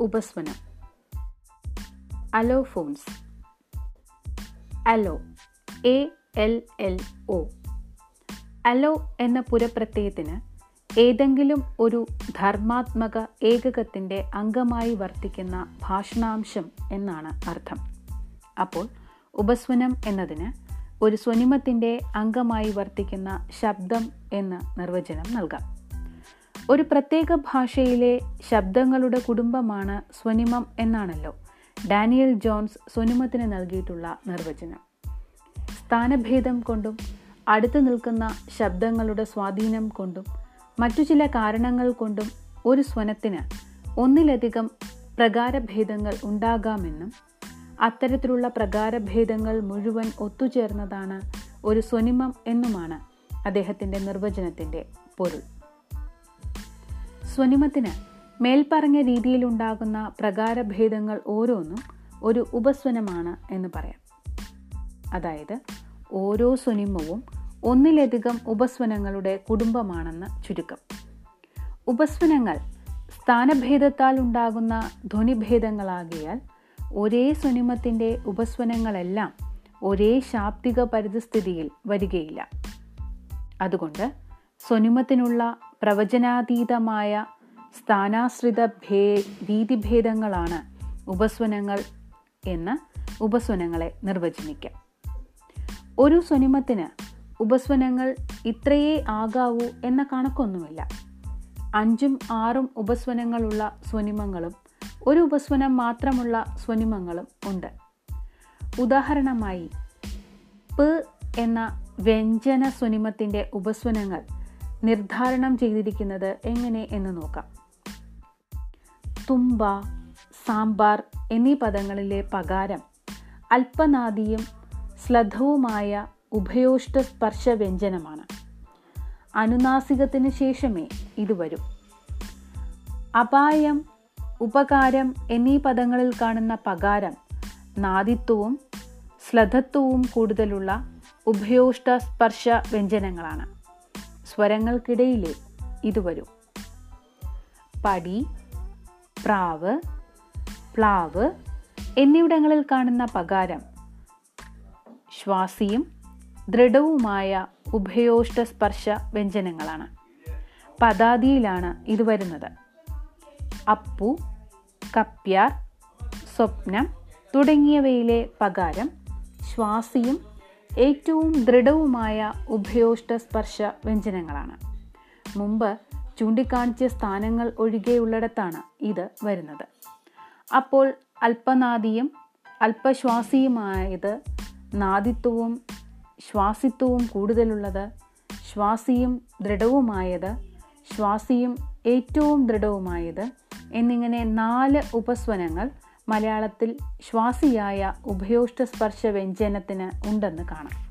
ഉപസ്വനം. Allophones. Allo A L L O. Allo എന്ന പുരപ്രത്യയത്തിന് ഏതെങ്കിലും ഒരു ധർമാത്മക ഏകകത്തിന്റെ അംഗമായി വർത്തിക്കുന്ന ഭാഷണാംശം എന്നാണ് അർത്ഥം. അപ്പോൾ ഉപസ്വനം എന്നതിന് ഒരു സ്വനിമത്തിന്റെ അംഗമായി വർത്തിക്കുന്ന ശബ്ദം എന്ന് നിർവചനം നൽകാം. ഒരു പ്രത്യേക ഭാഷയിലെ ശബ്ദങ്ങളുടെ കുടുംബമാണ് സ്വനിമം എന്നാണല്ലോ. ഡാനിയൽ ജോൺസ് സ്വനിമത്തിന് നൽകിയിട്ടുള്ള നിർവചനം. സ്ഥാനഭേദം കൊണ്ടും അടുത്തു നിൽക്കുന്ന ശബ്ദങ്ങളുടെ സ്വാധീനം കൊണ്ടും മറ്റു ചില കാരണങ്ങൾ കൊണ്ടും ഒരു സ്വനത്തിന് ഒന്നിലധികം പ്രകാരഭേദങ്ങൾ ഉണ്ടാകാമെന്നും അത്തരത്തിലുള്ള പ്രകാരഭേദങ്ങൾ മുഴുവൻ ഒത്തുചേർന്നതാണ് ഒരു സ്വനിമം എന്നുമാണ് അദ്ദേഹത്തിന്റെ നിർവചനത്തിന്റെ പൊരുൾ. സ്വനിമത്തിന് മേൽപ്പറഞ്ഞ രീതിയിലുണ്ടാകുന്ന പ്രകാരഭേദങ്ങൾ ഓരോന്നും ഒരു ഉപസ്വനമാണ് എന്ന് പറയാം. അതായത് ഓരോ സ്വനിമവും ഒന്നിലധികം ഉപസ്വനങ്ങളുടെ കുടുംബമാണെന്ന് ചുരുക്കം. ഉപസ്വനങ്ങൾ സ്ഥാനഭേദത്താൽ ഉണ്ടാകുന്ന ധ്വനിഭേദങ്ങളാകിയാൽ ഒരേ സ്വനിമത്തിന്റെ ഉപസ്വനങ്ങളെല്ലാം ഒരേ ശാബ്ദിക പരിതസ്ഥിതിയിൽ വരികയില്ല. അതുകൊണ്ട് സ്വനിമത്തിനുള്ള പ്രവചനാതീതമായ സ്ഥാനാശ്രിത ഭേ രീതിഭേദങ്ങളാണ് ഉപസ്വനങ്ങൾ എന്ന് ഉപസ്വനങ്ങളെ നിർവചനിക്കാം ഒരു സ്വനിമത്തിന് ഉപസ്വനങ്ങൾ ഇത്രയേ ആകാവൂ എന്ന കണക്കൊന്നുമില്ല. അഞ്ചും ആറും ഉപസ്വനങ്ങളുള്ള സ്വനിമങ്ങളും ഒരു ഉപസ്വനം മാത്രമുള്ള സ്വനിമങ്ങളും ഉണ്ട്. ഉദാഹരണമായി പ് എന്ന വ്യഞ്ജന സ്വനിമത്തിന്റെ ഉപസ്വനങ്ങൾ നിർദ്ധാരണം ചെയ്തിരിക്കുന്നത് എങ്ങനെ എന്ന് നോക്കാം. തുമ്പ സാമ്പാർ എന്നീ പദങ്ങളിലെ പകാരം അല്പനാദിയും ശ്ലഥവുമായ ഉഭയോഷ്ട സ്പർശ വ്യഞ്ജനമാണ്. അനുനാസികത്തിന് ശേഷമേ ഇത് വരും. അപായം ഉപകാരം എന്നീ പദങ്ങളിൽ കാണുന്ന പകാരം നാദിത്വവും ശ്ലഥത്വവും കൂടുതലുള്ള ഉഭയോഷ്ട സ്പർശ വ്യഞ്ജനങ്ങളാണ്. സ്വരങ്ങൾക്കിടയിലെ ഇത് വരും. പടി പ്രാവ് പ്ലാവ് എന്നിവിടങ്ങളിൽ കാണുന്ന പകാരം ശ്വാസിയും ദൃഢവുമായ ഉഭയോഷ്ട സ്പർശ വ്യഞ്ജനങ്ങളാണ്. പദാതിയിലാണ് ഇത് വരുന്നത്. അപ്പു കപ്യാർ സ്വപ്നം തുടങ്ങിയവയിലെ പകാരം ശ്വാസിയും ഏറ്റവും ദൃഢവുമായ ഉഭയോഷ്ട സ്പർശ വ്യഞ്ജനങ്ങളാണ്. മുമ്പ് ചൂണ്ടിക്കാണിച്ച സ്ഥാനങ്ങൾ ഒഴികെയുള്ളിടത്താണ് ഇത് വരുന്നത്. അപ്പോൾ അല്പനാദിയും അല്പശ്വാസിയുമായത് നാദിത്വവും ശ്വാസിത്വവും കൂടുതലുള്ളത് ശ്വാസിയും ദൃഢവുമായത് ശ്വാസിയും ഏറ്റവും ദൃഢവുമായത് എന്നിങ്ങനെ നാല് ഉപസ്വനങ്ങൾ മലയാളത്തിൽ ശ്വാസിയായ ഉഭയോഷ്ട സ്പർശ വ്യഞ്ജനത്തിന് ഉണ്ടെന്ന് കാണാം.